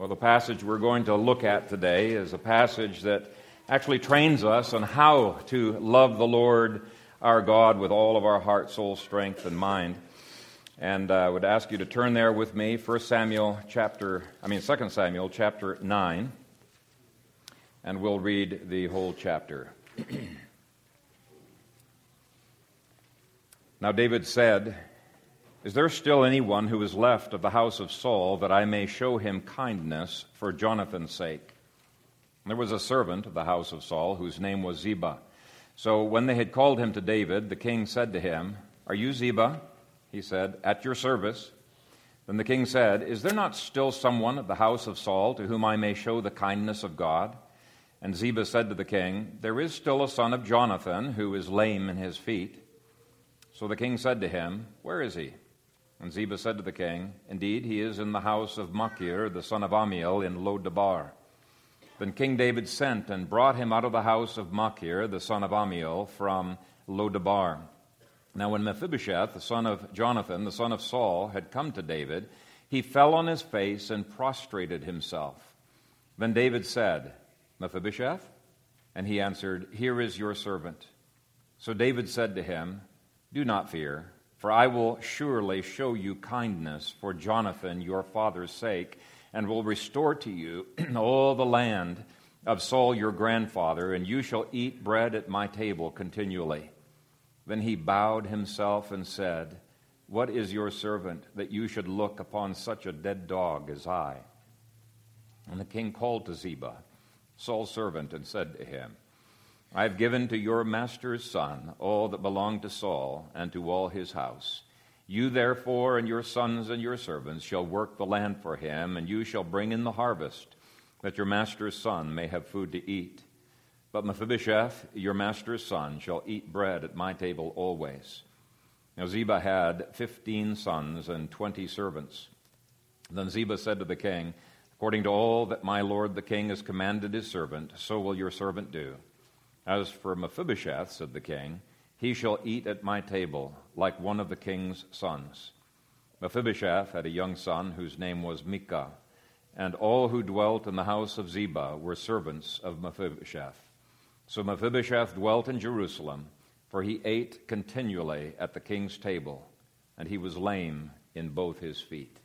Well, the passage we're going to look at today is a passage that actually trains us on how to love the Lord our God with all of our heart, soul, strength, and mind. And uh, I would ask you to turn there with me, 1 Samuel chapter, I mean 2 Samuel chapter 9, and we'll read the whole chapter. now David said, is there still anyone who is left of the house of Saul that I may show him kindness for Jonathan's sake? There was a servant of the house of Saul whose name was Ziba. So when they had called him to David, the king said to him, Are you Ziba? He said, At your service. Then the king said, Is there not still someone of the house of Saul to whom I may show the kindness of God? And Ziba said to the king, There is still a son of Jonathan who is lame in his feet. So the king said to him, Where is he? And Ziba said to the king, Indeed, he is in the house of Machir, the son of Ammiel, in Lo-debar. Then King David sent and brought him out of the house of Machir, the son of Ammiel, from Lo-debar. Now, when Mephibosheth, the son of Jonathan, the son of Saul, had come to David, he fell on his face and prostrated himself. Then David said, Mephibosheth? And he answered, Here is your servant. So David said to him, Do not fear for I will surely show you kindness for Jonathan your father's sake, and will restore to you all the land of Saul your grandfather, and you shall eat bread at my table continually. Then he bowed himself and said, What is your servant that you should look upon such a dead dog as I? And the king called to Ziba, Saul's servant, and said to him, I have given to your master's son all that belonged to Saul and to all his house. You therefore and your sons and your servants shall work the land for him, and you shall bring in the harvest, that your master's son may have food to eat. But Mephibosheth, your master's son, shall eat bread at my table always. Now Ziba had fifteen sons and twenty servants. Then Ziba said to the king, According to all that my lord the king has commanded his servant, so will your servant do. As for Mephibosheth, said the king, he shall eat at my table like one of the king's sons. Mephibosheth had a young son whose name was Micah, and all who dwelt in the house of Ziba were servants of Mephibosheth. So Mephibosheth dwelt in Jerusalem, for he ate continually at the king's table, and he was lame in both his feet.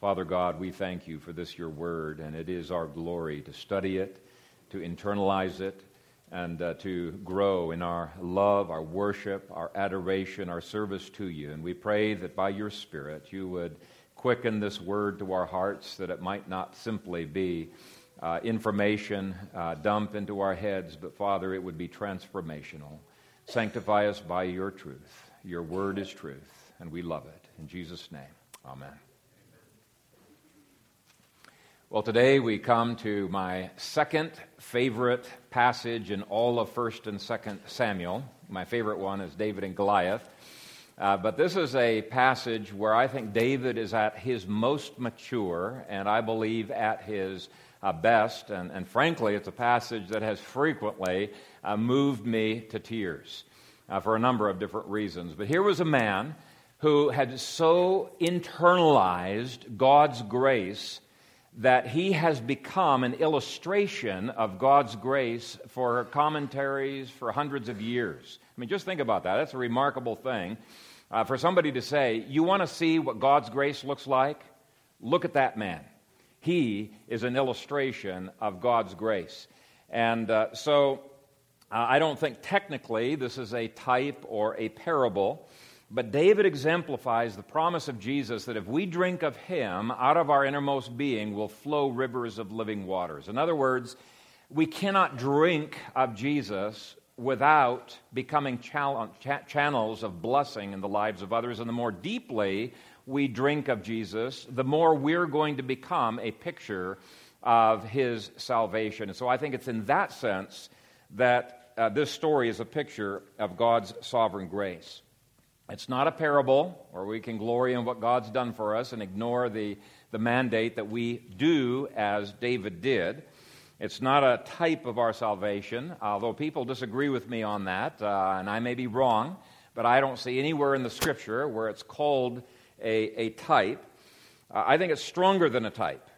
Father God, we thank you for this your word, and it is our glory to study it, to internalize it, and uh, to grow in our love, our worship, our adoration, our service to you. And we pray that by your Spirit you would quicken this word to our hearts, that it might not simply be uh, information uh, dumped into our heads, but Father, it would be transformational. Sanctify us by your truth. Your word is truth, and we love it. In Jesus' name, amen. Well, today we come to my second favorite passage in all of 1st and 2nd Samuel. My favorite one is David and Goliath. Uh, but this is a passage where I think David is at his most mature and I believe at his uh, best. And, and, frankly, it's a passage that has frequently uh, moved me to tears uh, for a number of different reasons. But here was a man who had so internalized God's grace that he has become an illustration of God's grace for commentaries for hundreds of years. I mean, just think about that. That's a remarkable thing. Uh, for somebody to say, You want to see what God's grace looks like? Look at that man. He is an illustration of God's grace. And uh, so uh, I don't think technically this is a type or a parable. But David exemplifies the promise of Jesus that if we drink of him, out of our innermost being will flow rivers of living waters. In other words, we cannot drink of Jesus without becoming channels of blessing in the lives of others. And the more deeply we drink of Jesus, the more we're going to become a picture of his salvation. And so I think it's in that sense that uh, this story is a picture of God's sovereign grace. It's not a parable where we can glory in what God's done for us and ignore the, the mandate that we do as David did. It's not a type of our salvation, although people disagree with me on that, uh, and I may be wrong, but I don't see anywhere in the scripture where it's called a, a type. Uh, I think it's stronger than a type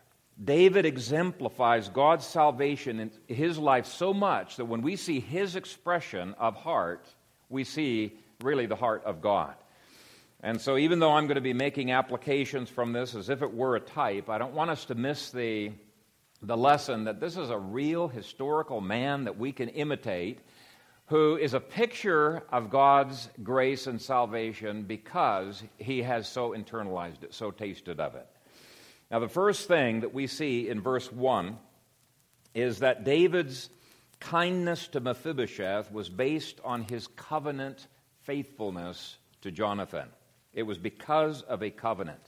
David exemplifies God's salvation in his life so much that when we see his expression of heart, we see really the heart of God. And so, even though I'm going to be making applications from this as if it were a type, I don't want us to miss the, the lesson that this is a real historical man that we can imitate who is a picture of God's grace and salvation because he has so internalized it, so tasted of it. Now, the first thing that we see in verse 1 is that David's kindness to Mephibosheth was based on his covenant faithfulness to Jonathan. It was because of a covenant.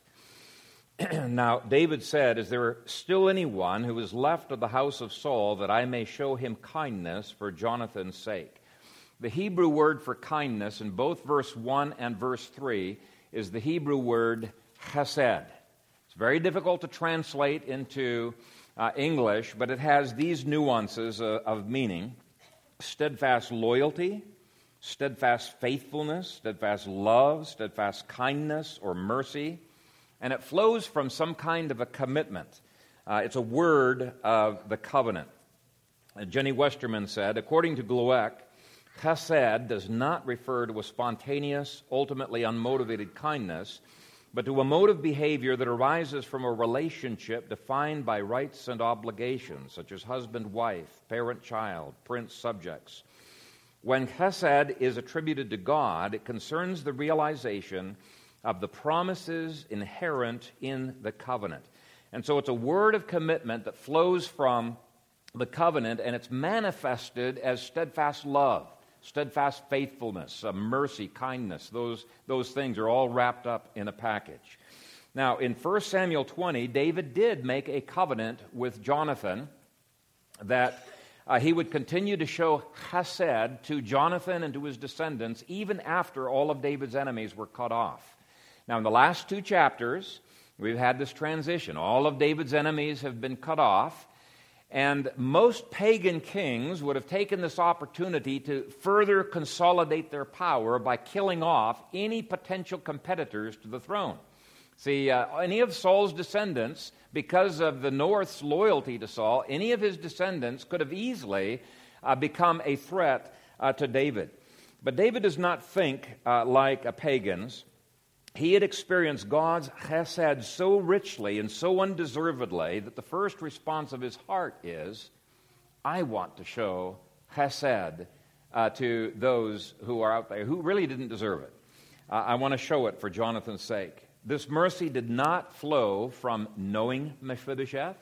now, David said, Is there still anyone who is left of the house of Saul that I may show him kindness for Jonathan's sake? The Hebrew word for kindness in both verse 1 and verse 3 is the Hebrew word chesed. It's very difficult to translate into uh, English, but it has these nuances uh, of meaning steadfast loyalty, steadfast faithfulness, steadfast love, steadfast kindness or mercy, and it flows from some kind of a commitment. Uh, it's a word of the covenant. Jenni Westermann said, according to Glueck, chesed does not refer to a spontaneous, ultimately unmotivated kindness but to a mode of behavior that arises from a relationship defined by rights and obligations, such as husband wife, parent child, prince subjects. When chesed is attributed to God, it concerns the realization of the promises inherent in the covenant. And so it's a word of commitment that flows from the covenant and it's manifested as steadfast love steadfast faithfulness, mercy, kindness, those, those things are all wrapped up in a package. Now, in 1 Samuel 20, David did make a covenant with Jonathan that uh, he would continue to show chesed to Jonathan and to his descendants even after all of David's enemies were cut off. Now, in the last two chapters, we've had this transition. All of David's enemies have been cut off, and most pagan kings would have taken this opportunity to further consolidate their power by killing off any potential competitors to the throne. See, uh, any of Saul's descendants, because of the North's loyalty to Saul, any of his descendants could have easily uh, become a threat uh, to David. But David does not think uh, like pagans he had experienced God's chesed so richly and so undeservedly that the first response of his heart is, I want to show chesed uh, to those who are out there who really didn't deserve it. Uh, I want to show it for Jonathan's sake. This mercy did not flow from knowing Mephibosheth.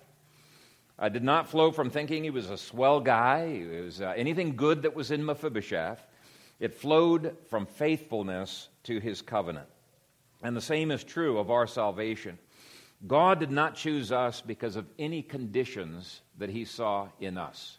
Uh, did not flow from thinking he was a swell guy, it was uh, anything good that was in Mephibosheth. It flowed from faithfulness to his covenant. And the same is true of our salvation. God did not choose us because of any conditions that He saw in us.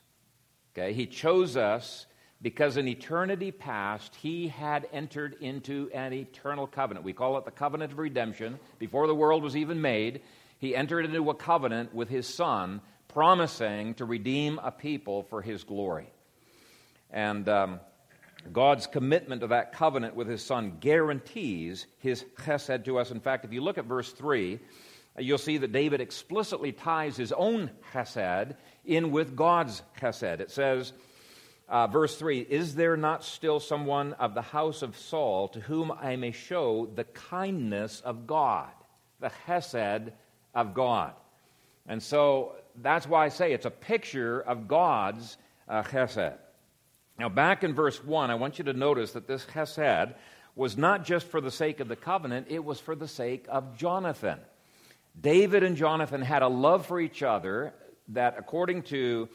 Okay? He chose us because in eternity past, He had entered into an eternal covenant. We call it the covenant of redemption. Before the world was even made, He entered into a covenant with His Son, promising to redeem a people for His glory. And um, God's commitment to that covenant with his son guarantees his chesed to us. In fact, if you look at verse 3, you'll see that David explicitly ties his own chesed in with God's chesed. It says, uh, verse 3 Is there not still someone of the house of Saul to whom I may show the kindness of God, the chesed of God? And so that's why I say it's a picture of God's uh, chesed. Now, back in verse 1, I want you to notice that this Chesed was not just for the sake of the covenant, it was for the sake of Jonathan. David and Jonathan had a love for each other that, according to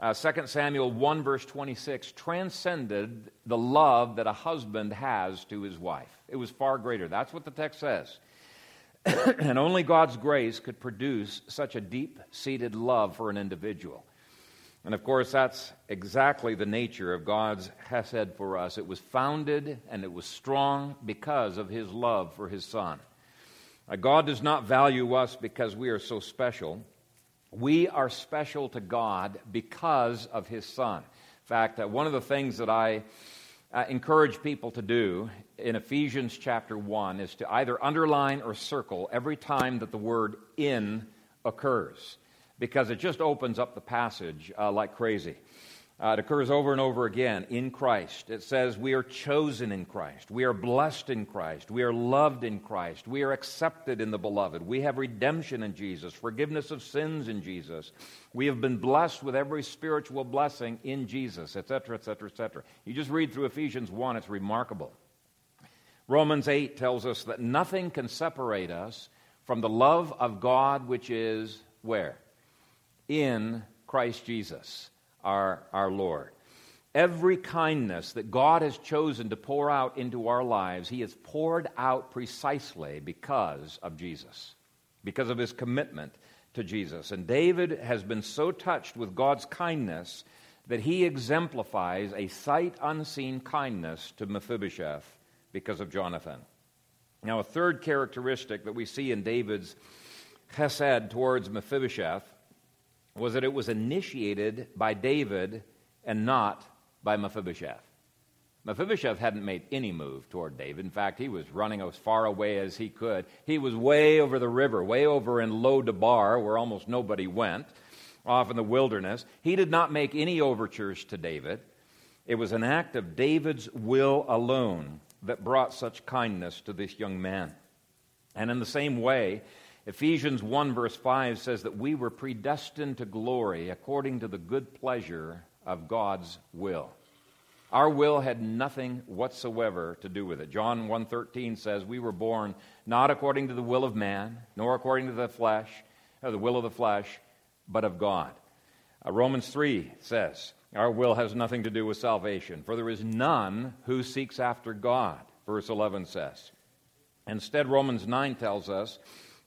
uh, 2 Samuel 1, verse 26, transcended the love that a husband has to his wife. It was far greater. That's what the text says. and only God's grace could produce such a deep seated love for an individual. And of course, that's exactly the nature of God's Chesed for us. It was founded and it was strong because of his love for his Son. Uh, God does not value us because we are so special. We are special to God because of his Son. In fact, uh, one of the things that I uh, encourage people to do in Ephesians chapter 1 is to either underline or circle every time that the word in occurs. because it just opens up the passage uh, like crazy. Uh, it occurs over and over again in Christ. It says, We are chosen in Christ. We are blessed in Christ. We are loved in Christ. We are accepted in the beloved. We have redemption in Jesus, forgiveness of sins in Jesus. We have been blessed with every spiritual blessing in Jesus, etc., etc., etc. You just read through Ephesians 1, it's remarkable. Romans 8 tells us that nothing can separate us from the love of God, which is where? In Christ Jesus our, our Lord. Every kindness that God has chosen to pour out into our lives, He has poured out precisely because of Jesus, because of His commitment to Jesus. And David has been so touched with God's kindness that he exemplifies a sight unseen kindness to Mephibosheth because of Jonathan. Now, a third characteristic that we see in David's chesed towards Mephibosheth was that it was initiated by David and not by Mephibosheth. Mephibosheth hadn't made any move toward David. In fact, he was running as far away as he could. He was way over the river, way over in Lo Debar, where almost nobody went, off in the wilderness. He did not make any overtures to David. It was an act of David's will alone that brought such kindness to this young man. And in the same way, Ephesians 1, verse 5 says that we were predestined to glory according to the good pleasure of God's will. Our will had nothing whatsoever to do with it. John 1:13 says we were born not according to the will of man, nor according to the flesh, or the will of the flesh, but of God. Uh, Romans 3 says our will has nothing to do with salvation, for there is none who seeks after God, verse 11 says. Instead Romans 9 tells us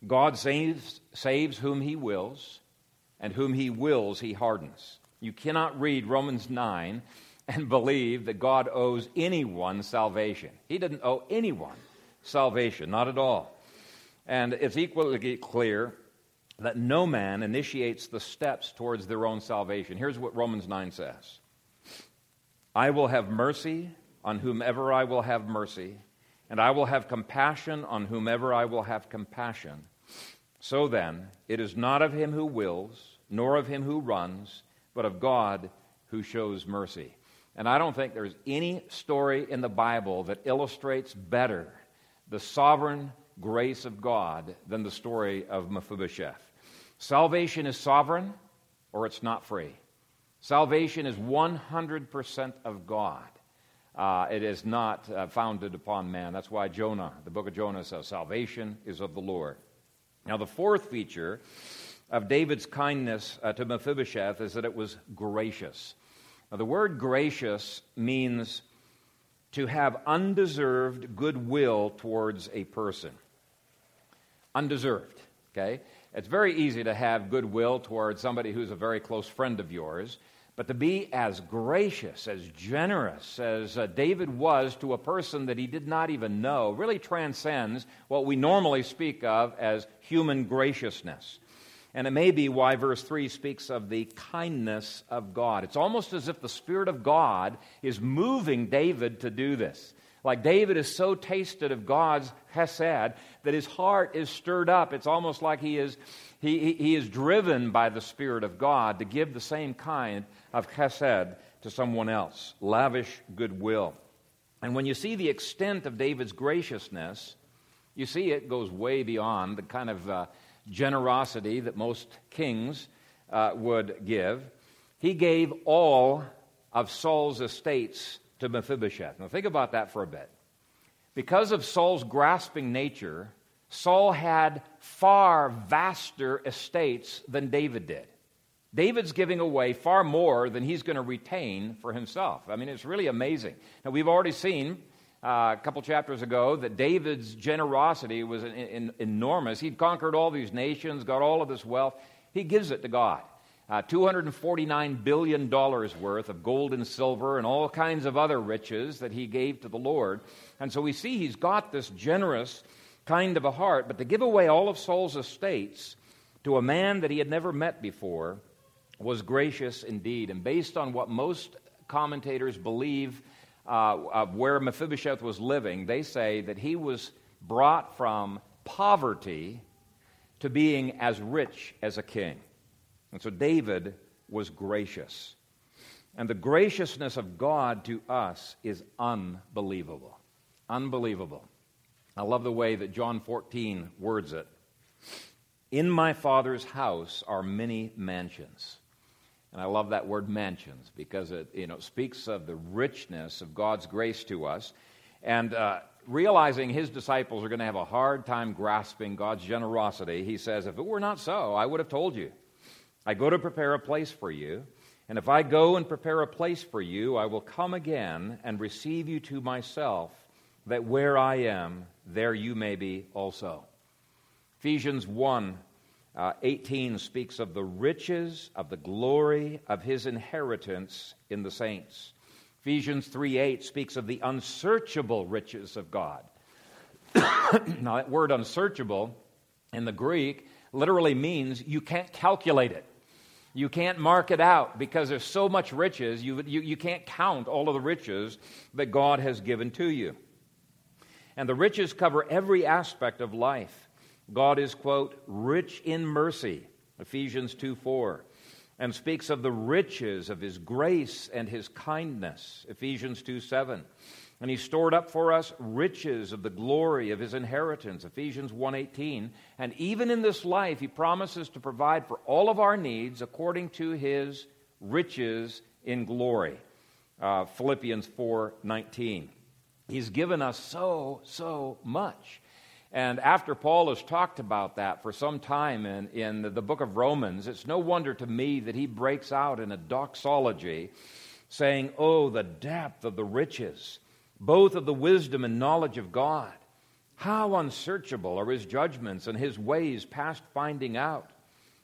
God saves, saves whom he wills, and whom he wills, he hardens. You cannot read Romans 9 and believe that God owes anyone salvation. He didn't owe anyone salvation, not at all. And it's equally clear that no man initiates the steps towards their own salvation. Here's what Romans 9 says I will have mercy on whomever I will have mercy, and I will have compassion on whomever I will have compassion. So then, it is not of him who wills, nor of him who runs, but of God who shows mercy. And I don't think there's any story in the Bible that illustrates better the sovereign grace of God than the story of Mephibosheth. Salvation is sovereign or it's not free. Salvation is 100% of God. Uh, it is not uh, founded upon man. That's why Jonah, the book of Jonah says, salvation is of the Lord. Now, the fourth feature of David's kindness uh, to Mephibosheth is that it was gracious. Now, the word gracious means to have undeserved goodwill towards a person. Undeserved, okay? It's very easy to have goodwill towards somebody who's a very close friend of yours. But to be as gracious, as generous as uh, David was to a person that he did not even know really transcends what we normally speak of as human graciousness. And it may be why verse 3 speaks of the kindness of God. It's almost as if the Spirit of God is moving David to do this. Like David is so tasted of God's chesed that his heart is stirred up. It's almost like he is, he, he is driven by the Spirit of God to give the same kind of chesed to someone else, lavish goodwill. And when you see the extent of David's graciousness, you see it goes way beyond the kind of uh, generosity that most kings uh, would give. He gave all of Saul's estates to Mephibosheth. Now, think about that for a bit. Because of Saul's grasping nature, Saul had far vaster estates than David did. David's giving away far more than he's going to retain for himself. I mean, it's really amazing. Now, we've already seen uh, a couple chapters ago that David's generosity was in, in, enormous. He'd conquered all these nations, got all of this wealth. He gives it to God. Uh, $249 billion worth of gold and silver and all kinds of other riches that he gave to the Lord. And so we see he's got this generous kind of a heart. But to give away all of Saul's estates to a man that he had never met before, was gracious indeed. And based on what most commentators believe uh, of where Mephibosheth was living, they say that he was brought from poverty to being as rich as a king. And so David was gracious. And the graciousness of God to us is unbelievable. Unbelievable. I love the way that John 14 words it. In my Father's house are many mansions. And I love that word mansions because it you know, speaks of the richness of God's grace to us. And uh, realizing his disciples are going to have a hard time grasping God's generosity, he says, If it were not so, I would have told you. I go to prepare a place for you. And if I go and prepare a place for you, I will come again and receive you to myself, that where I am, there you may be also. Ephesians 1 uh, 18 speaks of the riches of the glory of his inheritance in the saints. Ephesians 3 8 speaks of the unsearchable riches of God. now, that word unsearchable in the Greek literally means you can't calculate it. You can't mark it out because there's so much riches, you, you, you can't count all of the riches that God has given to you. And the riches cover every aspect of life. God is, quote, rich in mercy, Ephesians 2 4, and speaks of the riches of his grace and his kindness, Ephesians 2 7. And he stored up for us riches of the glory of his inheritance, Ephesians 1:18. And even in this life he promises to provide for all of our needs according to his riches in glory. Uh, Philippians 4:19. He's given us so so much. And after Paul has talked about that for some time in, in the book of Romans, it's no wonder to me that he breaks out in a doxology saying, Oh, the depth of the riches, both of the wisdom and knowledge of God. How unsearchable are his judgments and his ways past finding out.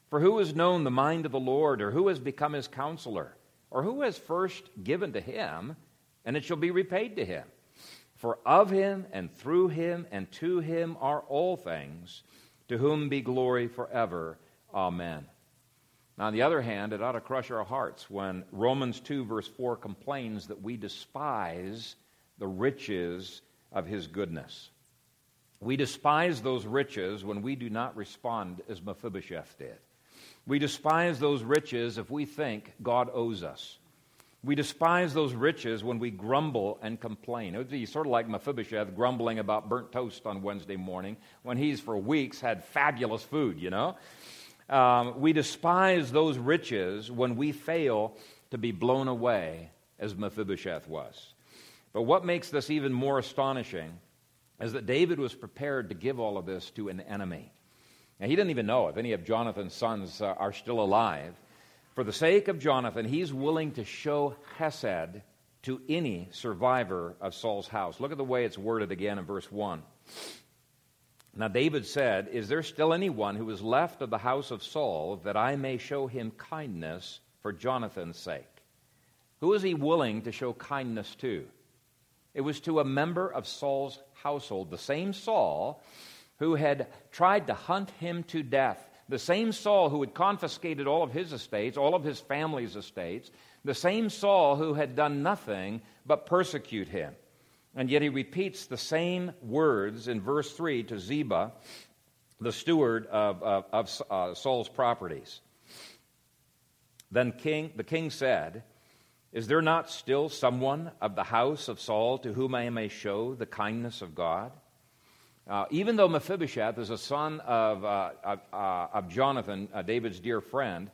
For who has known the mind of the Lord, or who has become his counselor, or who has first given to him, and it shall be repaid to him? For of him and through him and to him are all things, to whom be glory forever. Amen. Now, on the other hand, it ought to crush our hearts when Romans 2, verse 4 complains that we despise the riches of his goodness. We despise those riches when we do not respond as Mephibosheth did. We despise those riches if we think God owes us. We despise those riches when we grumble and complain. It would be sort of like Mephibosheth grumbling about burnt toast on Wednesday morning when he's for weeks had fabulous food, you know? Um, we despise those riches when we fail to be blown away as Mephibosheth was. But what makes this even more astonishing is that David was prepared to give all of this to an enemy. Now, he didn't even know if any of Jonathan's sons uh, are still alive. For the sake of Jonathan, he's willing to show Chesed to any survivor of Saul's house. Look at the way it's worded again in verse 1. Now, David said, Is there still anyone who is left of the house of Saul that I may show him kindness for Jonathan's sake? Who is he willing to show kindness to? It was to a member of Saul's household, the same Saul who had tried to hunt him to death the same Saul who had confiscated all of his estates, all of his family's estates, the same Saul who had done nothing but persecute him. And yet he repeats the same words in verse 3 to Ziba, the steward of, of, of uh, Saul's properties. Then king, the king said, Is there not still someone of the house of Saul to whom I may show the kindness of God? Uh, even though Mephibosheth is a son of, uh, of, uh, of, Jonathan, uh, David's dear friend,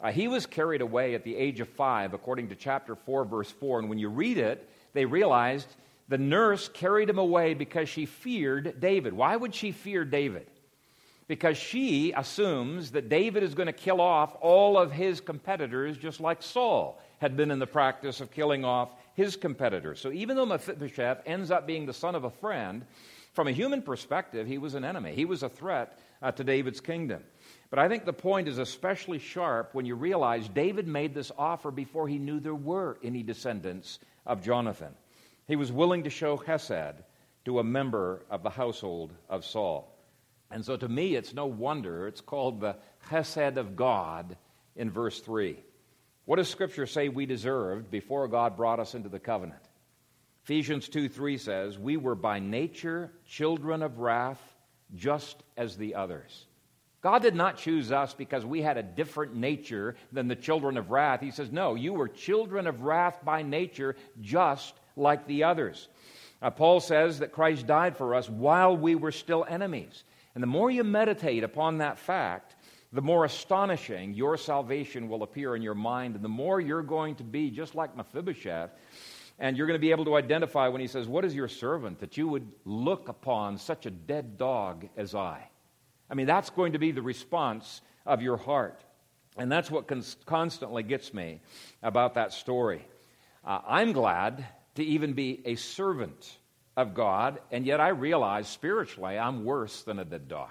uh, he was carried away at the age of five, according to chapter 4, verse 4. And when you read it, they realized the nurse carried him away because she feared David. Why would she fear David? Because she assumes that David is going to kill off all of his competitors, just like Saul had been in the practice of killing off his competitors. So even though Mephibosheth ends up being the son of a friend, from a human perspective, he was an enemy. He was a threat uh, to David's kingdom. But I think the point is especially sharp when you realize David made this offer before he knew there were any descendants of Jonathan. He was willing to show Chesed to a member of the household of Saul. And so to me, it's no wonder it's called the Chesed of God in verse 3. What does Scripture say we deserved before God brought us into the covenant? Ephesians 2 3 says, We were by nature children of wrath, just as the others. God did not choose us because we had a different nature than the children of wrath. He says, No, you were children of wrath by nature, just like the others. Uh, Paul says that Christ died for us while we were still enemies. And the more you meditate upon that fact, the more astonishing your salvation will appear in your mind, and the more you're going to be just like Mephibosheth. And you're going to be able to identify when he says, What is your servant that you would look upon such a dead dog as I? I mean, that's going to be the response of your heart. And that's what cons- constantly gets me about that story. Uh, I'm glad to even be a servant of God, and yet I realize spiritually I'm worse than a dead dog.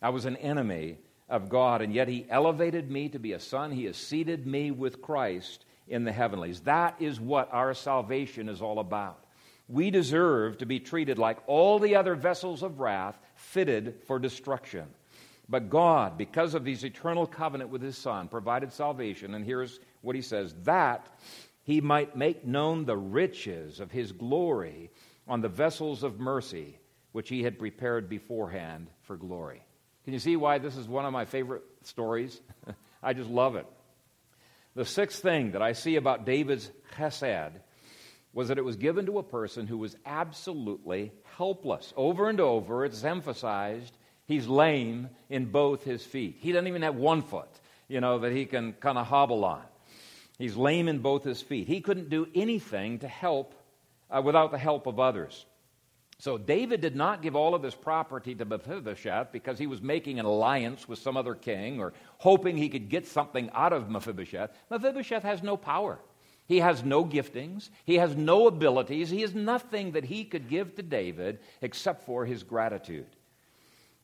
I was an enemy of God, and yet He elevated me to be a son. He has seated me with Christ in the heavenlies. That is what our salvation is all about. We deserve to be treated like all the other vessels of wrath fitted for destruction. But God, because of his eternal covenant with his Son, provided salvation. And here's what he says that he might make known the riches of his glory on the vessels of mercy which he had prepared beforehand for glory. Can you see why this is one of my favorite stories? I just love it. The sixth thing that I see about David's chesed was that it was given to a person who was absolutely helpless. Over and over, it's emphasized he's lame in both his feet. He doesn't even have one foot, you know, that he can kind of hobble on. He's lame in both his feet. He couldn't do anything to help uh, without the help of others. So David did not give all of his property to Mephibosheth because he was making an alliance with some other king or hoping he could get something out of Mephibosheth. Mephibosheth has no power. He has no giftings. He has no abilities. He has nothing that he could give to David except for his gratitude.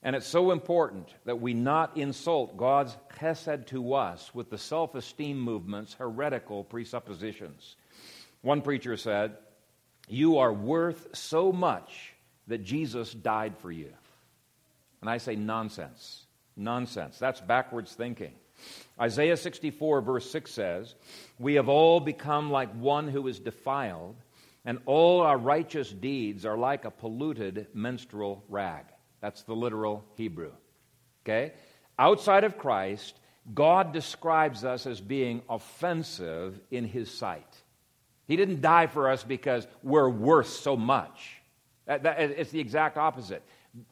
And it's so important that we not insult God's chesed to us with the self esteem movement's heretical presuppositions. One preacher said, You are worth so much that Jesus died for you. And I say, Nonsense. Nonsense. That's backwards thinking. Isaiah 64, verse 6 says, We have all become like one who is defiled, and all our righteous deeds are like a polluted menstrual rag. That's the literal Hebrew. Okay? Outside of Christ, God describes us as being offensive in His sight. He didn't die for us because we're worth so much. It's the exact opposite.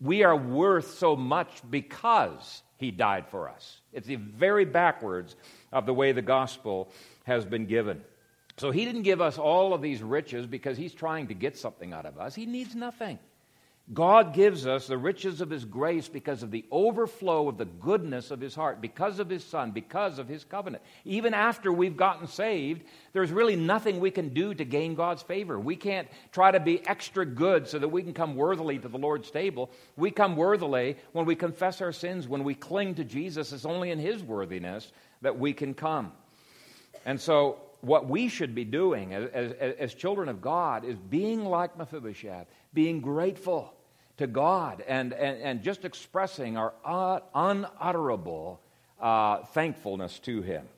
We are worth so much because he died for us. It's the very backwards of the way the gospel has been given. So he didn't give us all of these riches because he's trying to get something out of us. He needs nothing. God gives us the riches of His grace because of the overflow of the goodness of His heart, because of His Son, because of His covenant. Even after we've gotten saved, there's really nothing we can do to gain God's favor. We can't try to be extra good so that we can come worthily to the Lord's table. We come worthily when we confess our sins, when we cling to Jesus. It's only in His worthiness that we can come. And so, what we should be doing as, as, as children of God is being like Mephibosheth, being grateful to God and, and, and just expressing our unutterable uh, thankfulness to Him.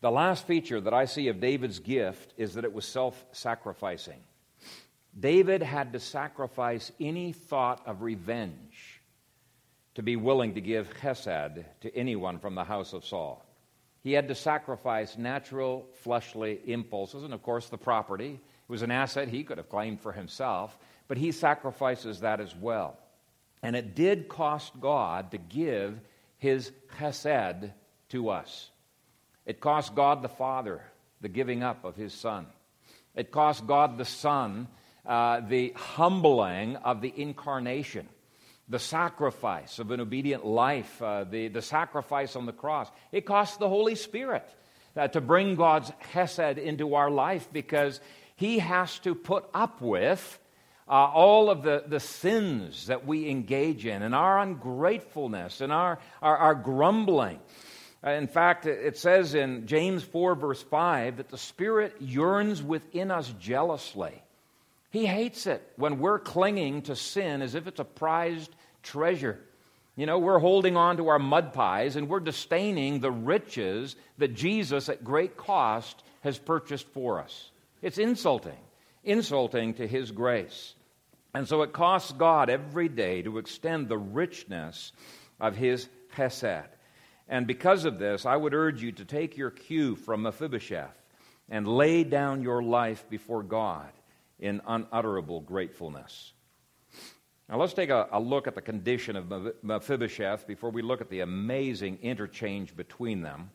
The last feature that I see of David's gift is that it was self sacrificing. David had to sacrifice any thought of revenge to be willing to give chesed to anyone from the house of Saul. He had to sacrifice natural fleshly impulses and, of course, the property. It was an asset he could have claimed for himself but he sacrifices that as well. And it did cost God to give his chesed to us. It cost God the Father the giving up of his Son. It cost God the Son uh, the humbling of the incarnation, the sacrifice of an obedient life, uh, the, the sacrifice on the cross. It cost the Holy Spirit uh, to bring God's chesed into our life because he has to put up with uh, all of the, the sins that we engage in and our ungratefulness and our, our, our grumbling. Uh, in fact, it says in James 4, verse 5, that the Spirit yearns within us jealously. He hates it when we're clinging to sin as if it's a prized treasure. You know, we're holding on to our mud pies and we're disdaining the riches that Jesus, at great cost, has purchased for us. It's insulting insulting to his grace. And so it costs God every day to extend the richness of his chesed. And because of this, I would urge you to take your cue from Mephibosheth and lay down your life before God in unutterable gratefulness. Now, let's take a, a, look at the condition of Mephibosheth before we look at the amazing interchange between them.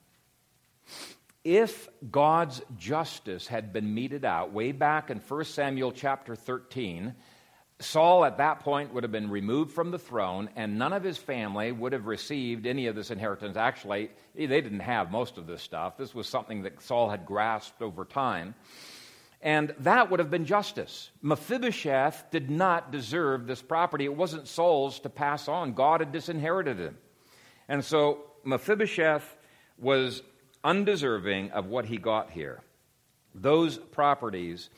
If God's justice had been meted out way back in 1 Samuel chapter 13, Saul at that point would have been removed from the throne, and none of his family would have received any of this inheritance. Actually, they didn't have most of this stuff. This was something that Saul had grasped over time. And that would have been justice. Mephibosheth did not deserve this property. It wasn't Saul's to pass on, God had disinherited him. And so Mephibosheth was undeserving of what he got here. Those properties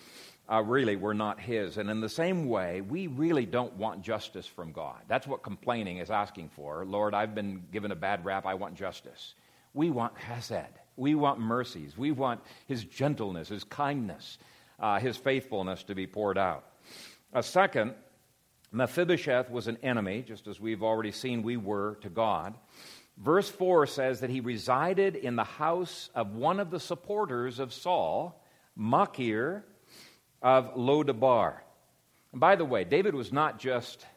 uh, really were not his. And in the same way, we really don't want justice from God. That's what complaining is asking for. Lord, I've been given a bad rap. I want justice. We want chesed. We want mercies. We want his gentleness, his kindness, uh, his faithfulness to be poured out. A second, Mephibosheth was an enemy, just as we've already seen we were to God. Verse 4 says that he resided in the house of one of the supporters of Saul, Machir, of Lo-debar. And by the way, David was not just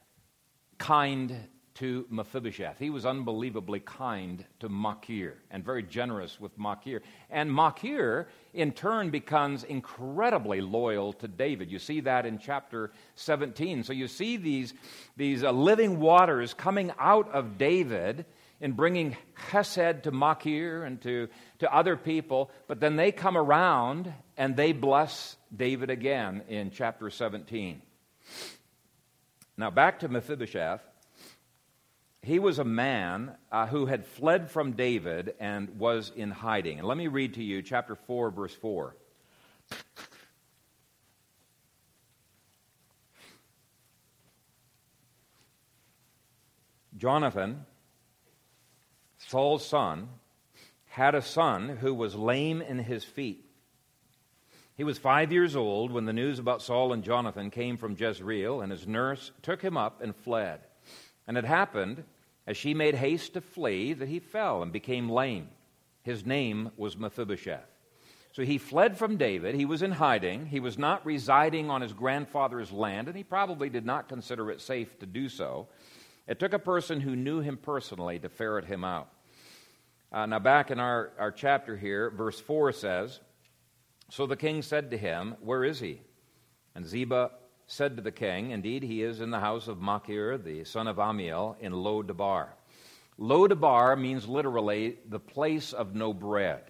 kind to Mephibosheth. He was unbelievably kind to Machir and very generous with Machir. And Machir, in turn, becomes incredibly loyal to David. You see that in chapter 17. So you see these, these uh, living waters coming out of David in bringing chesed to Machir and to, to other people, but then they come around and they bless David again in chapter 17. Now, back to Mephibosheth. He was a man uh, who had fled from David and was in hiding. And let me read to you chapter 4, verse 4. Jonathan, Saul's son, had a son who was lame in his feet. He was five years old when the news about Saul and Jonathan came from Jezreel, and his nurse took him up and fled. And it happened, as she made haste to flee, that he fell and became lame. His name was Mephibosheth. So he fled from David. He was in hiding. He was not residing on his grandfather's land, and he probably did not consider it safe to do so. It took a person who knew him personally to ferret him out. Uh, now, back in our, our chapter here, verse 4 says So the king said to him, Where is he? And Ziba said to the king, Indeed, he is in the house of Machir, the son of Ammiel, in Lo-debar. Lo-debar means literally the place of no bread.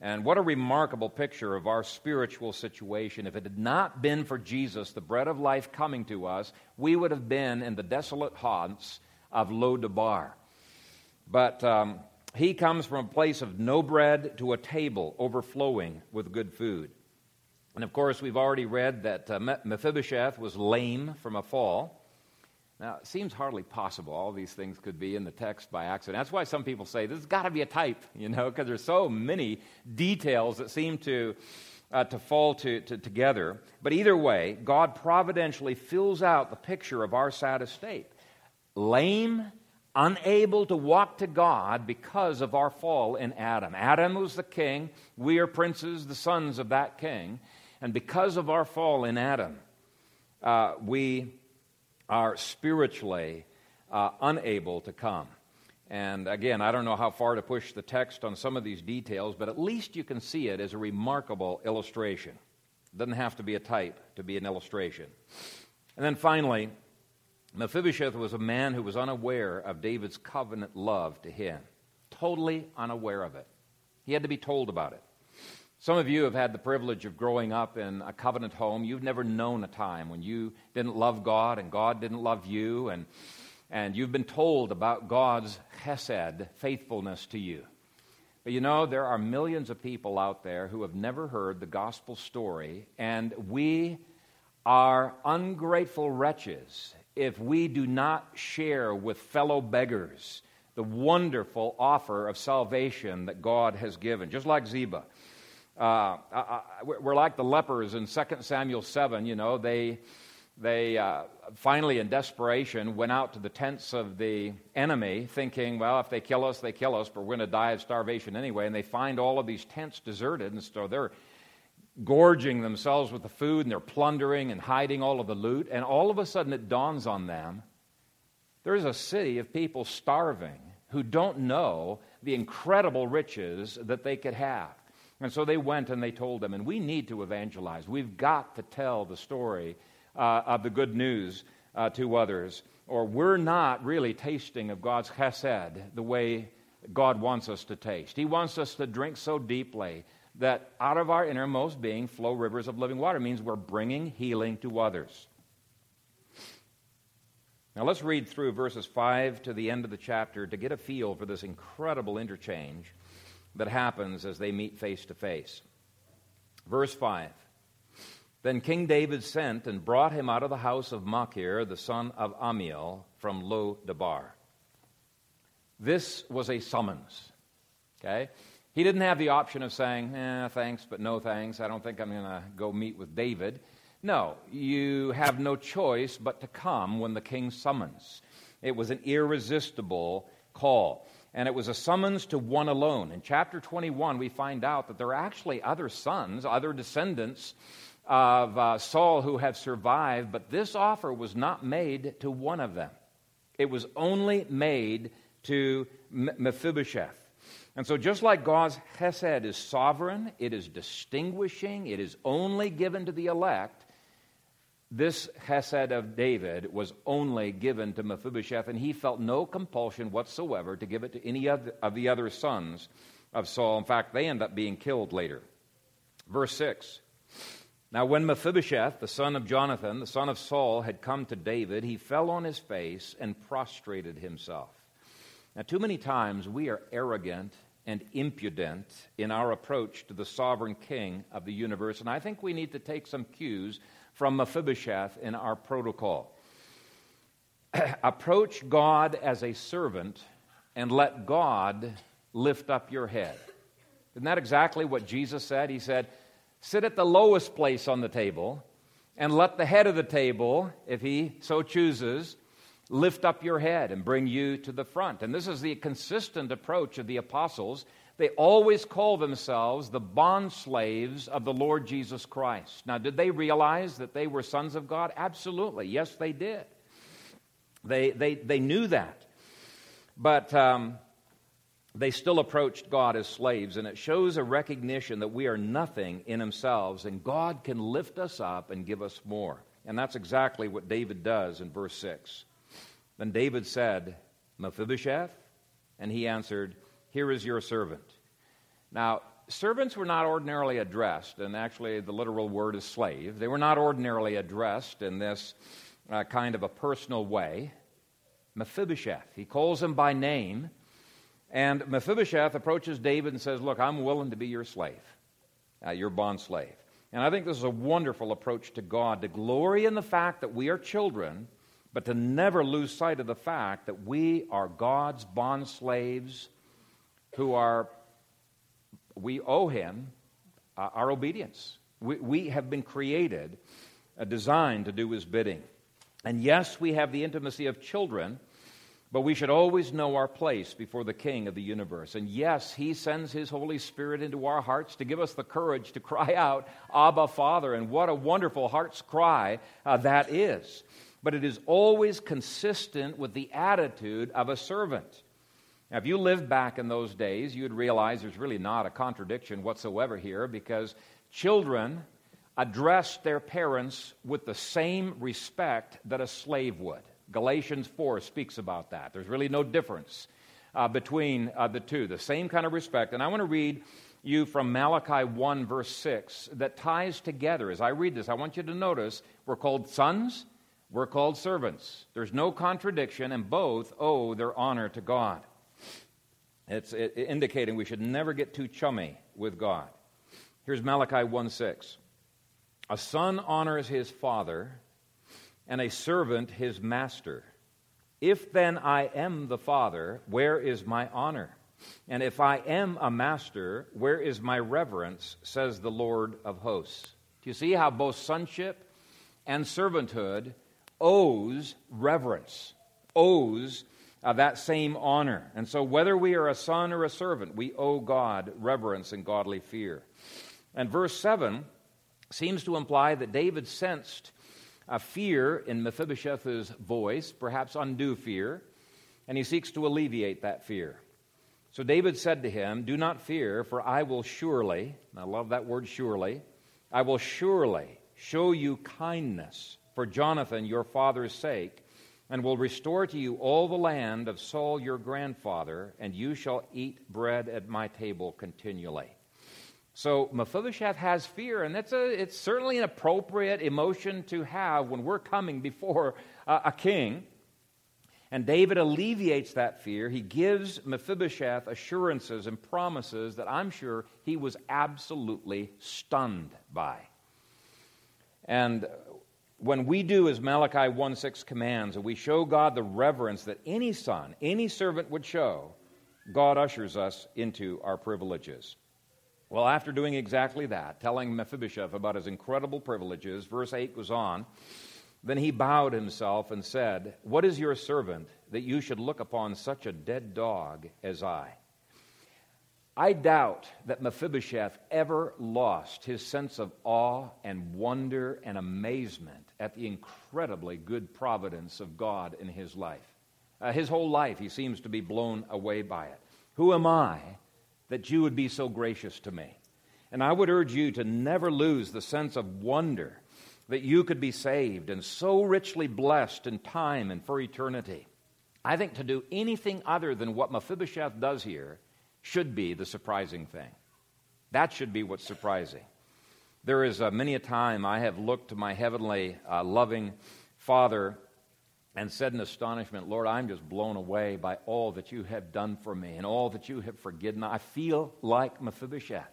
And what a remarkable picture of our spiritual situation. If it had not been for Jesus, the bread of life, coming to us, we would have been in the desolate haunts of Lo-debar. But um, he comes from a place of no bread to a table overflowing with good food. And of course, we've already read that uh, Mephibosheth was lame from a fall. Now, it seems hardly possible all these things could be in the text by accident. That's why some people say this has got to be a type, you know, because there's so many details that seem to, uh, to fall to, to, together. But either way, God providentially fills out the picture of our sad estate. Lame unable to walk to God because of our fall in Adam. Adam was the king. We are princes, the sons of that king. And because of our fall in Adam, uh, we are spiritually uh, unable to come. And again, I don't know how far to push the text on some of these details, but at least you can see it as a remarkable illustration. It doesn't have to be a type to be an illustration. And then finally, Mephibosheth was a man who was unaware of David's covenant love to him, totally unaware of it. He had to be told about it. Some of you have had the privilege of growing up in a covenant home. You've never known a time when you didn't love God and God didn't love you, and, and you've been told about God's chesed, faithfulness to you. But you know, there are millions of people out there who have never heard the gospel story, and we are ungrateful wretches if we do not share with fellow beggars the wonderful offer of salvation that God has given. Just like Ziba. Uh, I, I, we're like the lepers in 2 Samuel 7. You know, they, they uh, finally, in desperation, went out to the tents of the enemy, thinking, well, if they kill us, they kill us, but we're going to die of starvation anyway. And they find all of these tents deserted, and so they're gorging themselves with the food, and they're plundering and hiding all of the loot. And all of a sudden, it dawns on them there's a city of people starving who don't know the incredible riches that they could have. And so they went and they told them, and we need to evangelize. We've got to tell the story uh, of the good news uh, to others, or we're not really tasting of God's chesed the way God wants us to taste. He wants us to drink so deeply that out of our innermost being flow rivers of living water. It means we're bringing healing to others. Now let's read through verses 5 to the end of the chapter to get a feel for this incredible interchange that happens as they meet face to face. Verse 5 Then King David sent and brought him out of the house of Machir, the son of Ammiel, from Lo Debar. This was a summons. Okay? He didn't have the option of saying, eh, thanks, but no thanks. I don't think I'm going to go meet with David. No, you have no choice but to come when the king summons. It was an irresistible call and it was a summons to one alone. In chapter 21, we find out that there are actually other sons, other descendants of uh, Saul who have survived, but this offer was not made to one of them. It was only made to Mephibosheth. And so, just like God's Chesed is sovereign, it is distinguishing, it is only given to the elect, this Chesed of David was only given to Mephibosheth, and he felt no compulsion whatsoever to give it to any of the other sons of Saul. In fact, they end up being killed later. Verse 6 Now, when Mephibosheth, the son of Jonathan, the son of Saul, had come to David, he fell on his face and prostrated himself. Now, too many times we are arrogant and impudent in our approach to the sovereign king of the universe, and I think we need to take some cues from Mephibosheth in our protocol. Approach God as a servant and let God lift up your head. Isn't that exactly what Jesus said? He said, Sit at the lowest place on the table and let the head of the table, if he so chooses, lift up your head and bring you to the front. And this is the consistent approach of the apostles they always call themselves the bond slaves of the Lord Jesus Christ. Now, did they realize that they were sons of God? Absolutely. Yes, they did. They, they, they knew that. But um, they still approached God as slaves, and it shows a recognition that we are nothing in themselves, and God can lift us up and give us more. And that's exactly what David does in verse 6. Then David said, Mephibosheth? And he answered, here is your servant. Now, servants were not ordinarily addressed, and actually the literal word is slave. They were not ordinarily addressed in this uh, kind of a personal way. Mephibosheth, he calls him by name, and Mephibosheth approaches David and says, Look, I'm willing to be your slave, uh, your bond slave. And I think this is a wonderful approach to God to glory in the fact that we are children, but to never lose sight of the fact that we are God's bond slaves who are, we owe him uh, our obedience. We, we have been created, uh, designed to do his bidding. And yes, we have the intimacy of children, but we should always know our place before the King of the universe. And yes, He sends His Holy Spirit into our hearts to give us the courage to cry out, Abba, Father. And what a wonderful heart's cry uh, that is. But it is always consistent with the attitude of a servant. Now, if you lived back in those days, you'd realize there's really not a contradiction whatsoever here because children addressed their parents with the same respect that a slave would. Galatians 4 speaks about that. There's really no difference uh, between uh, the two, the same kind of respect. And I want to read you from Malachi 1, verse 6, that ties together. As I read this, I want you to notice we're called sons, we're called servants. There's no contradiction, and both owe their honor to God. It's indicating we should never get too chummy with God. Here's Malachi 1 6. A son honors his father, and a servant his master. If then I am the father, where is my honor? And if I am a master, where is my reverence, says the Lord of hosts? Do you see how both sonship and servanthood owes reverence, owes uh, that same honor. And so, whether we are a son or a servant, we owe God reverence and godly fear. And verse 7 seems to imply that David sensed a fear in Mephibosheth's voice, perhaps undue fear, and he seeks to alleviate that fear. So David said to him, Do not fear, for I will surely, I love that word surely, I will surely show you kindness for Jonathan your father's sake, and will restore to you all the land of Saul your grandfather, and you shall eat bread at my table continually. So Mephibosheth has fear, and that's a, it's certainly an appropriate emotion to have when we're coming before a, a king. And David alleviates that fear. He gives Mephibosheth assurances and promises that I'm sure he was absolutely stunned by. And when we do as Malachi 1 6 commands, and we show God the reverence that any son, any servant would show, God ushers us into our privileges. Well, after doing exactly that, telling Mephibosheth about his incredible privileges, verse 8 goes on. Then he bowed himself and said, What is your servant that you should look upon such a dead dog as I? I doubt that Mephibosheth ever lost his sense of awe and wonder and amazement at the incredibly good providence of God in his life. Uh, his whole life, he seems to be blown away by it. Who am I that you would be so gracious to me. And I would urge you to never lose the sense of wonder that you could be saved and so richly blessed in time and for eternity. I think to do anything other than what Mephibosheth does here should be the surprising thing. That should be what's surprising. There is uh, many a time I have looked to my heavenly, uh, loving Father and said in astonishment, Lord, I'm just blown away by all that you have done for me and all that you have forgiven. I feel like Mephibosheth.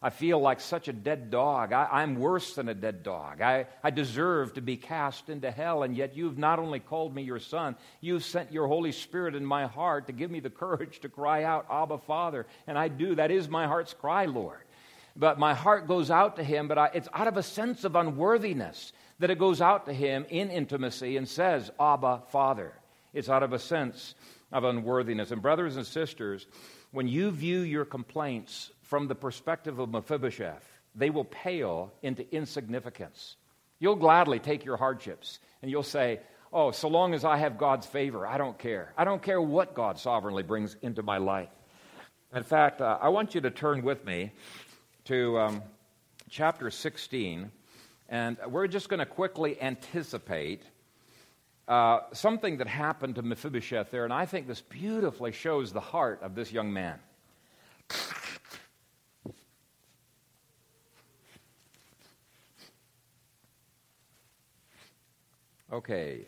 I feel like such a dead dog. I, am worse than a dead dog. I, I deserve to be cast into hell, and yet you've not only called me your son, you've sent your Holy Spirit in my heart to give me the courage to cry out, Abba, Father. And I do. That is my heart's cry, Lord. But my heart goes out to him, but I, it's out of a sense of unworthiness that it goes out to him in intimacy and says, Abba, Father. It's out of a sense of unworthiness. And, brothers and sisters, when you view your complaints from the perspective of Mephibosheth, they will pale into insignificance. You'll gladly take your hardships and you'll say, Oh, so long as I have God's favor, I don't care. I don't care what God sovereignly brings into my life. In fact, uh, I want you to turn with me to um, chapter 16 and we're just going to quickly anticipate uh, something that happened to Mephibosheth there, and I think this beautifully shows the heart of this young man. Okay.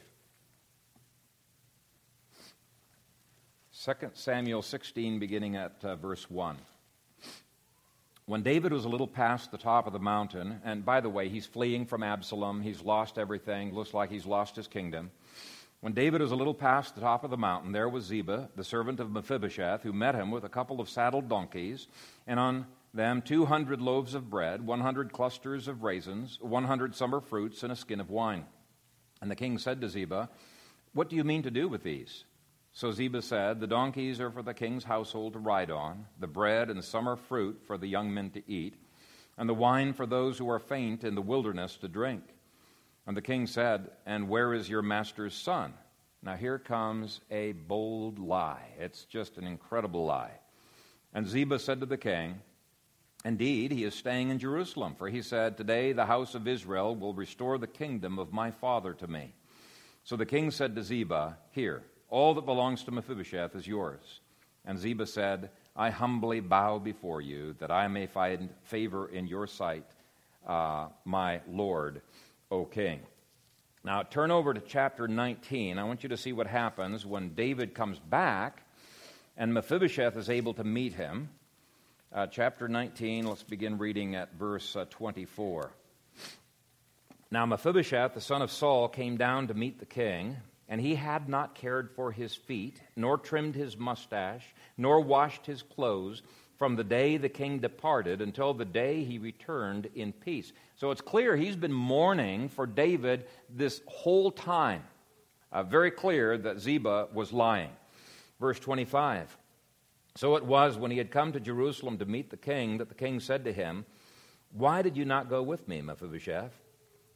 2 Samuel 16, beginning at uh, verse 1. When David was a little past the top of the mountain, and by the way, he's fleeing from Absalom, he's lost everything, looks like he's lost his kingdom. When David was a little past the top of the mountain, there was Ziba, the servant of Mephibosheth, who met him with a couple of saddled donkeys, and on them 200 loaves of bread, 100 clusters of raisins, 100 summer fruits, and a skin of wine. And the king said to Ziba, What do you mean to do with these? So Ziba said, The donkeys are for the king's household to ride on, the bread and summer fruit for the young men to eat, and the wine for those who are faint in the wilderness to drink. And the king said, And where is your master's son? Now here comes a bold lie. It's just an incredible lie. And Ziba said to the king, Indeed, he is staying in Jerusalem, for he said, Today the house of Israel will restore the kingdom of my father to me. So the king said to Ziba, Here, all that belongs to Mephibosheth is yours. And Ziba said, I humbly bow before you that I may find favor in your sight, uh, my Lord, O king. Now, turn over to chapter 19. I want you to see what happens when David comes back and Mephibosheth is able to meet him. Uh, chapter 19, let's begin reading at verse uh, 24. Now, Mephibosheth, the son of Saul, came down to meet the king and he had not cared for his feet, nor trimmed his mustache, nor washed his clothes, from the day the king departed until the day he returned in peace. So it's clear he's been mourning for David this whole time. Uh, very clear that Ziba was lying. Verse 25. So it was when he had come to Jerusalem to meet the king that the king said to him, Why did you not go with me, Mephibosheth?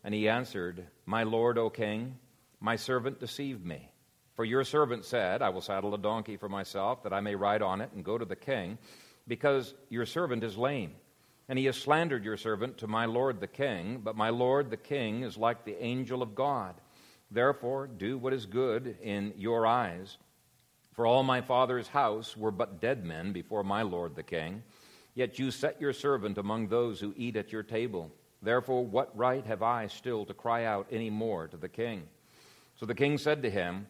And he answered, My lord, O king, my servant deceived me. For your servant said, I will saddle a donkey for myself, that I may ride on it and go to the king, because your servant is lame. And he has slandered your servant to my lord the king, but my lord the king is like the angel of God. Therefore, do what is good in your eyes. For all my father's house were but dead men before my lord the king. Yet you set your servant among those who eat at your table. Therefore, what right have I still to cry out any more to the king? So the king said to him,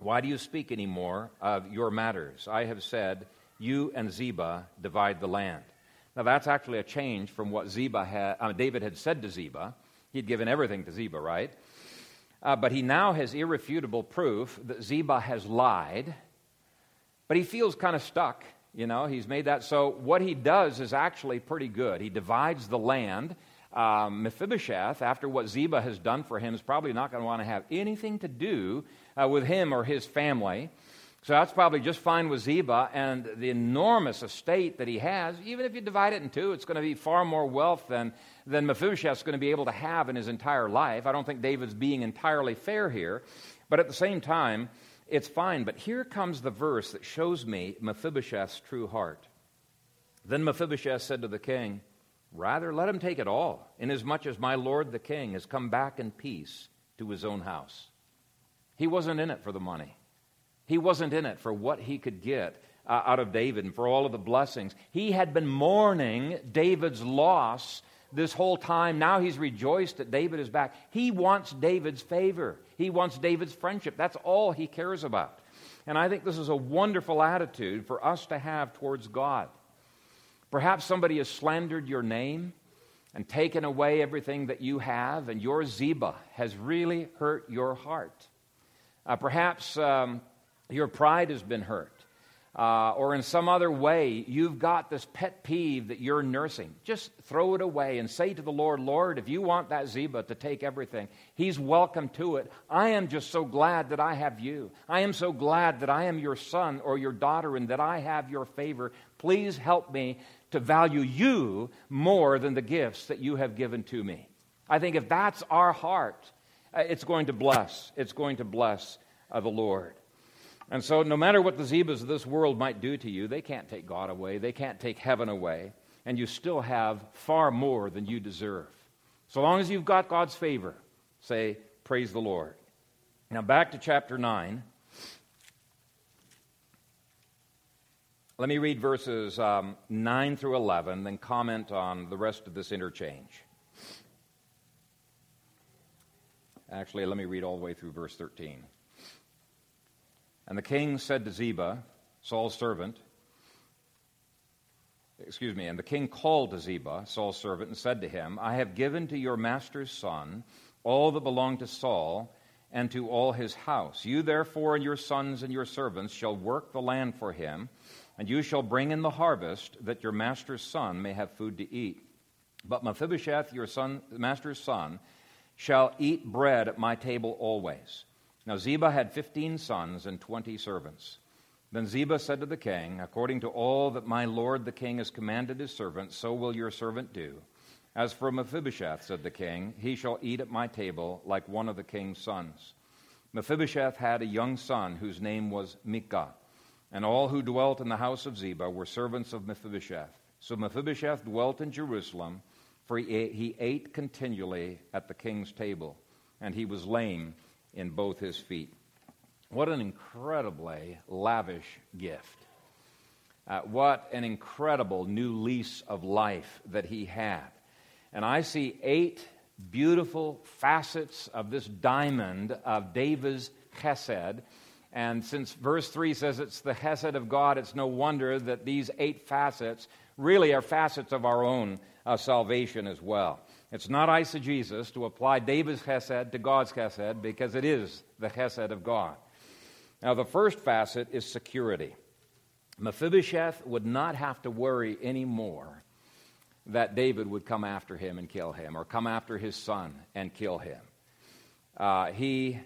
Why do you speak any more of your matters? I have said, You and Ziba divide the land. Now, that's actually a change from what Ziba had, uh, David had said to Ziba. He'd given everything to Ziba, right? Uh, but he now has irrefutable proof that Ziba has lied, but he feels kind of stuck. You know, he's made that. So, what he does is actually pretty good. He divides the land um, Mephibosheth, after what Ziba has done for him, is probably not going to want to have anything to do uh, with him or his family. So that's probably just fine with Ziba and the enormous estate that he has. Even if you divide it in two, it's going to be far more wealth than, than Mephibosheth's going to be able to have in his entire life. I don't think David's being entirely fair here. But at the same time, it's fine. But here comes the verse that shows me Mephibosheth's true heart. Then Mephibosheth said to the king, Rather, let him take it all, inasmuch as my lord the king has come back in peace to his own house. He wasn't in it for the money, he wasn't in it for what he could get uh, out of David and for all of the blessings. He had been mourning David's loss this whole time. Now he's rejoiced that David is back. He wants David's favor, he wants David's friendship. That's all he cares about. And I think this is a wonderful attitude for us to have towards God. Perhaps somebody has slandered your name and taken away everything that you have, and your Ziba has really hurt your heart. Uh, perhaps um, your pride has been hurt uh, or in some other way you've got this pet peeve that you're nursing, just throw it away and say to the Lord, Lord, if you want that Ziba to take everything, he's welcome to it. I am just so glad that I have you. I am so glad that I am your son or your daughter and that I have your favor. Please help me to value you more than the gifts that you have given to me. I think if that's our heart, uh, it's going to bless. It's going to bless uh, the Lord. And so, no matter what the Zibas of this world might do to you, they can't take God away, they can't take heaven away, and you still have far more than you deserve. So long as you've got God's favor, say, Praise the Lord. Now, back to chapter 9. Let me read verses um, 9 through 11, then comment on the rest of this interchange. Actually, let me read all the way through verse 13. And the king said to Ziba, Saul's servant, excuse me, and the king called to Ziba, Saul's servant, and said to him, I have given to your master's son all that belonged to Saul and to all his house. You therefore and your sons and your servants shall work the land for him, and you shall bring in the harvest, that your master's son may have food to eat. But Mephibosheth, your son, master's son, shall eat bread at my table always. Now Ziba had fifteen sons and twenty servants. Then Ziba said to the king, According to all that my lord the king has commanded his servant, so will your servant do. As for Mephibosheth, said the king, he shall eat at my table like one of the king's sons. Mephibosheth had a young son whose name was Micah, and all who dwelt in the house of Ziba were servants of Mephibosheth. So Mephibosheth dwelt in Jerusalem, for he ate continually at the king's table, and he was lame in both his feet. What an incredibly lavish gift. Uh, what an incredible new lease of life that he had. And I see eight beautiful facets of this diamond of David's chesed. And since verse 3 says it's the Chesed of God, it's no wonder that these eight facets really are facets of our own uh, salvation as well. It's not eisegesis to apply David's Chesed to God's Chesed because it is the Chesed of God. Now, the first facet is security. Mephibosheth would not have to worry anymore that David would come after him and kill him, or come after his son and kill him. Uh, he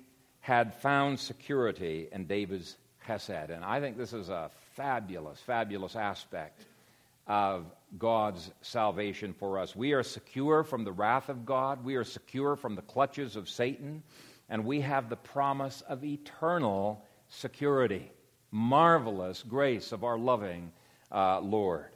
had found security in David's chesed. And I think this is a fabulous, fabulous aspect of God's salvation for us. We are secure from the wrath of God, we are secure from the clutches of Satan, and we have the promise of eternal security. Marvelous grace of our loving uh, Lord.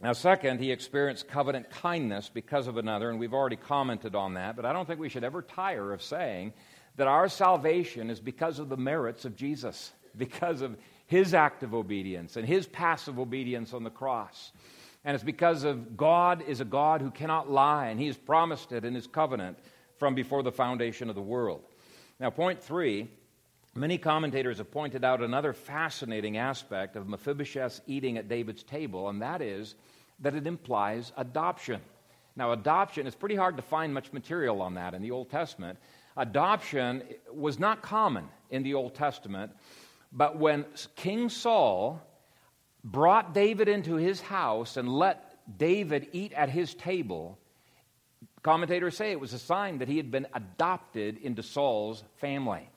Now, second, he experienced covenant kindness because of another, and we've already commented on that, but I don't think we should ever tire of saying that our salvation is because of the merits of Jesus, because of his active obedience and his passive obedience on the cross. And it's because of God is a God who cannot lie, and he has promised it in his covenant from before the foundation of the world. Now, point three Many commentators have pointed out another fascinating aspect of Mephibosheth's eating at David's table, and that is that it implies adoption. Now, adoption, it's pretty hard to find much material on that in the Old Testament. Adoption was not common in the Old Testament, but when King Saul brought David into his house and let David eat at his table, commentators say it was a sign that he had been adopted into Saul's family.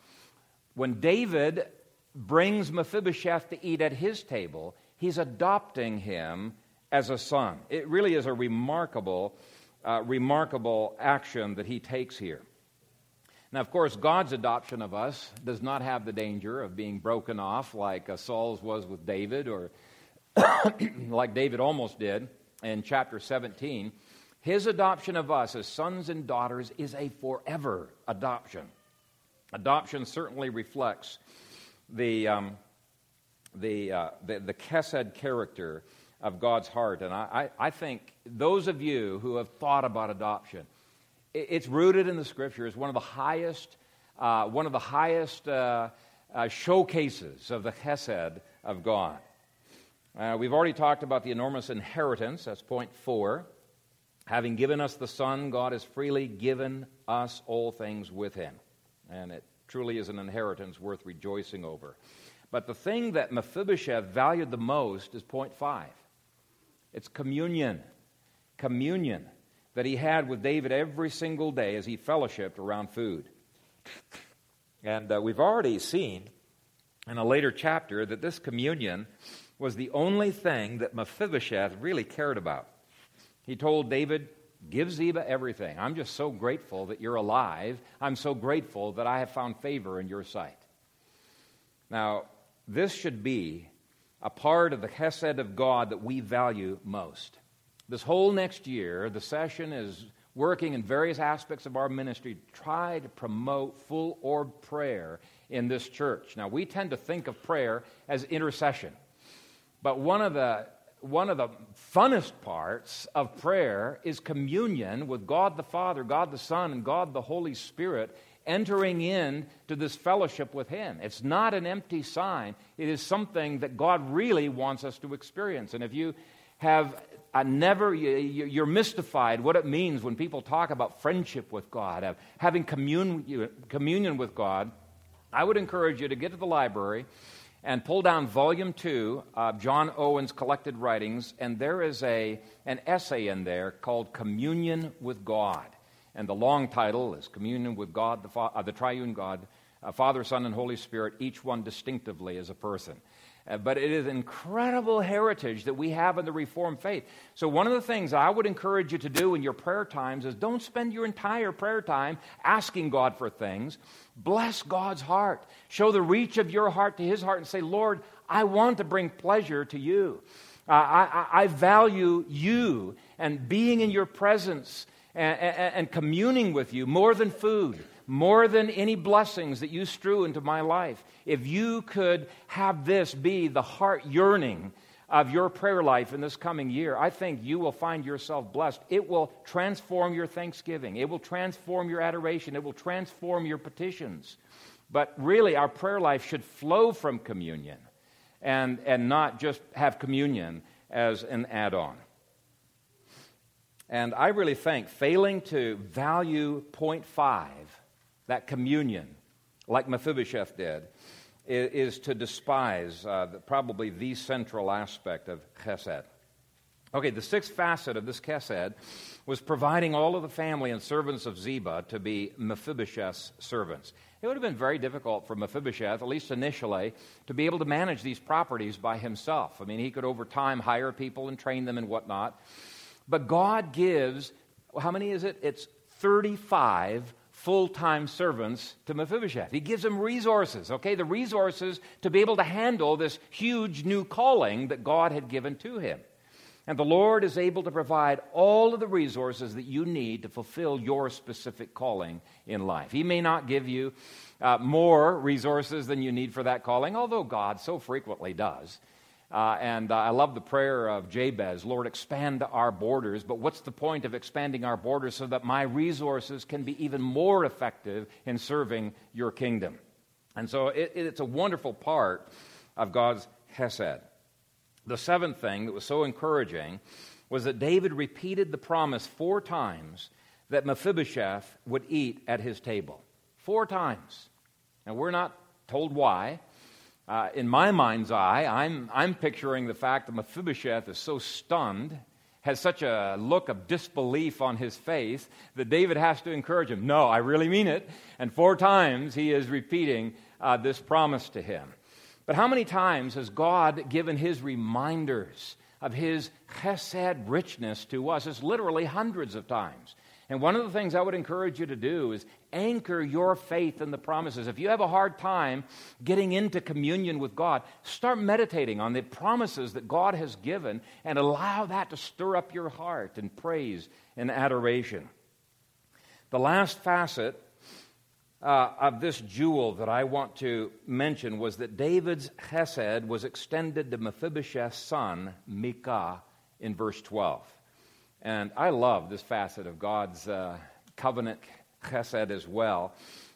When David brings Mephibosheth to eat at his table, he's adopting him as a son. It really is a remarkable, uh, remarkable action that he takes here. Now, of course, God's adoption of us does not have the danger of being broken off like uh, Saul's was with David or like David almost did in chapter 17. His adoption of us as sons and daughters is a forever adoption. Adoption certainly reflects the, um, the, uh, the, the Chesed character of God's heart. And I, I, I think those of you who have thought about adoption, it's rooted in the scriptures, one of the highest, uh, one of the highest uh, uh showcases of the Chesed of God. Uh, we've already talked about the enormous inheritance, that's point four. Having given us the Son, God has freely given us all things with Him and it truly is an inheritance worth rejoicing over. But the thing that Mephibosheth valued the most is point five it's communion. Communion that he had with David every single day as he fellowshipped around food. And uh, we've already seen in a later chapter that this communion was the only thing that Mephibosheth really cared about. He told David, Give Ziba everything. I'm just so grateful that you're alive. I'm so grateful that I have found favor in your sight. Now, this should be a part of the Chesed of God that we value most. This whole next year, the session is working in various aspects of our ministry to try to promote full orb prayer in this church. Now, we tend to think of prayer as intercession. But one of the one of the funnest parts of prayer is communion with God the Father, God the Son, and God the Holy Spirit, entering in to this fellowship with Him. It's not an empty sign, it is something that God really wants us to experience. And if you have uh, never, you're mystified what it means when people talk about friendship with God, having commun- communion with God, I would encourage you to get to the library and pull down volume two of John Owen's collected writings, and there is a, an essay in there called Communion with God. And the long title is Communion with God, the, uh, the Triune God, uh, Father, Son, and Holy Spirit, each one distinctively as a person. Uh, but it is incredible heritage that we have in the Reformed faith. So, one of the things I would encourage you to do in your prayer times is don't spend your entire prayer time asking God for things. Bless God's heart. Show the reach of your heart to His heart and say, Lord, I want to bring pleasure to you. Uh, I, I, value you and being in your presence and, and, and communing with you more than food more than any blessings that you strew into my life, if you could have this be the heart yearning of your prayer life in this coming year, I think you will find yourself blessed. It will transform your thanksgiving, it will transform your adoration, it will transform your petitions. But really, our prayer life should flow from communion and, and not just have communion as an add on. And I really think failing to value point five that communion, like Mephibosheth did, is, to despise uh, probably the central aspect of chesed. Okay, the sixth facet of this chesed was providing all of the family and servants of Ziba to be Mephibosheth's servants. It would have been very difficult for Mephibosheth, at least initially, to be able to manage these properties by himself. I mean, he could over time hire people and train them and whatnot. But God gives, how many is it? It's 35 full time servants to Mephibosheth. He gives him resources, okay? The resources to be able to handle this huge new calling that God had given to him. And the Lord is able to provide all of the resources that you need to fulfill your specific calling in life. He may not give you uh, more resources than you need for that calling, although God so frequently does. Uh, and uh, I love the prayer of Jabez Lord, expand our borders. But what's the point of expanding our borders so that my resources can be even more effective in serving your kingdom? And so it, it's a wonderful part of God's Chesed. The seventh thing that was so encouraging was that David repeated the promise four times that Mephibosheth would eat at his table. Four times. And we're not told why. Uh, in my mind's eye, I'm, I'm picturing the fact that Mephibosheth is so stunned, has such a look of disbelief on his face, that David has to encourage him. No, I really mean it. And four times he is repeating uh, this promise to him. But how many times has God given his reminders of his chesed richness to us? It's literally hundreds of times. And one of the things I would encourage you to do is anchor your faith in the promises. If you have a hard time getting into communion with God, start meditating on the promises that God has given and allow that to stir up your heart in praise and adoration. The last facet uh, of this jewel that I want to mention was that David's chesed was extended to Mephibosheth's son, Micah, in verse 12. And I love this facet of God's uh, covenant chesed as well,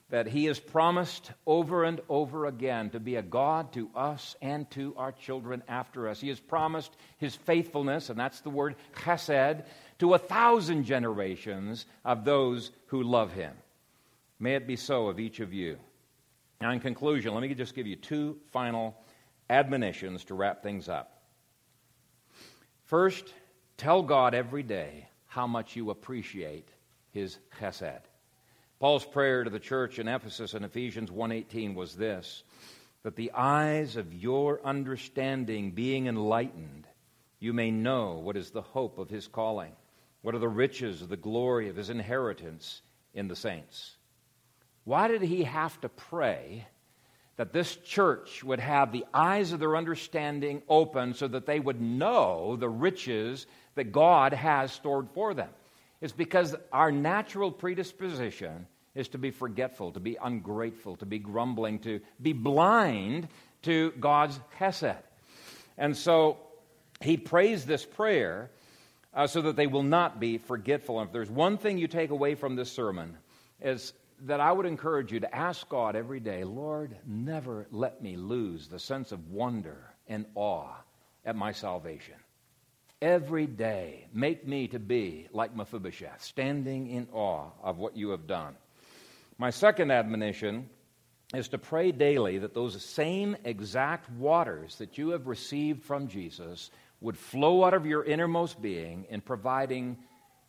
that He has promised over and over again to be a God to us and to our children after us. He has promised His faithfulness, and that's the word chesed, to a thousand generations of those who love Him. May it be so of each of you. Now, in conclusion, let me just give you two final admonitions to wrap things up. First, tell God every day how much you appreciate his chesed. Paul's prayer to the church in Ephesus in Ephesians 1:18 was this: that the eyes of your understanding being enlightened, you may know what is the hope of his calling, what are the riches of the glory of his inheritance in the saints. Why did he have to pray that this church would have the eyes of their understanding open so that they would know the riches that God has stored for them? It's because our natural predisposition is to be forgetful, to be ungrateful, to be grumbling, to be blind to God's chesed. And so he prays this prayer uh, so that they will not be forgetful. And if there's one thing you take away from this sermon, is that I would encourage you to ask God every day, Lord, never let me lose the sense of wonder and awe at my salvation. Every day, make me to be like Mephibosheth, standing in awe of what you have done. My second admonition is to pray daily that those same exact waters that you have received from Jesus would flow out of your innermost being in providing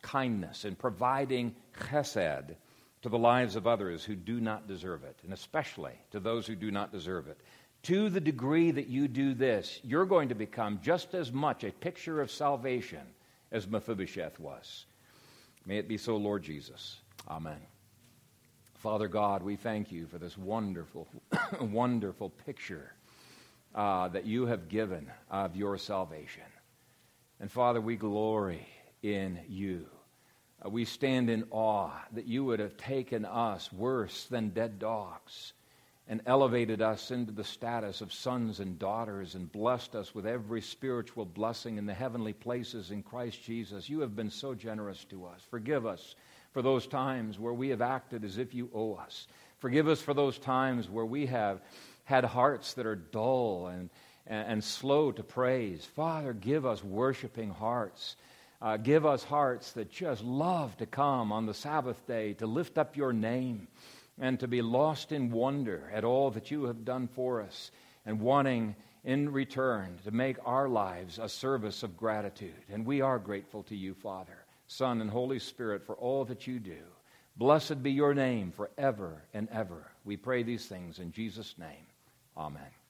kindness, in providing chesed to the lives of others who do not deserve it, and especially to those who do not deserve it. To the degree that you do this, you're going to become just as much a picture of salvation as Mephibosheth was. May it be so, Lord Jesus. Amen. Father God, we thank you for this wonderful, wonderful picture uh, that you have given of your salvation. And Father, we glory in you. Uh, we stand in awe that you would have taken us worse than dead dogs and elevated us into the status of sons and daughters and blessed us with every spiritual blessing in the heavenly places in Christ Jesus. You have been so generous to us. Forgive us for those times where we have acted as if you owe us. Forgive us for those times where we have had hearts that are dull and, and, and slow to praise. Father, give us worshiping hearts uh, give us hearts that just love to come on the Sabbath day to lift up your name. And to be lost in wonder at all that you have done for us and wanting in return to make our lives a service of gratitude. And we are grateful to you, Father, Son, and Holy Spirit for all that you do. Blessed be your name forever and ever. We pray these things in Jesus' name. Amen.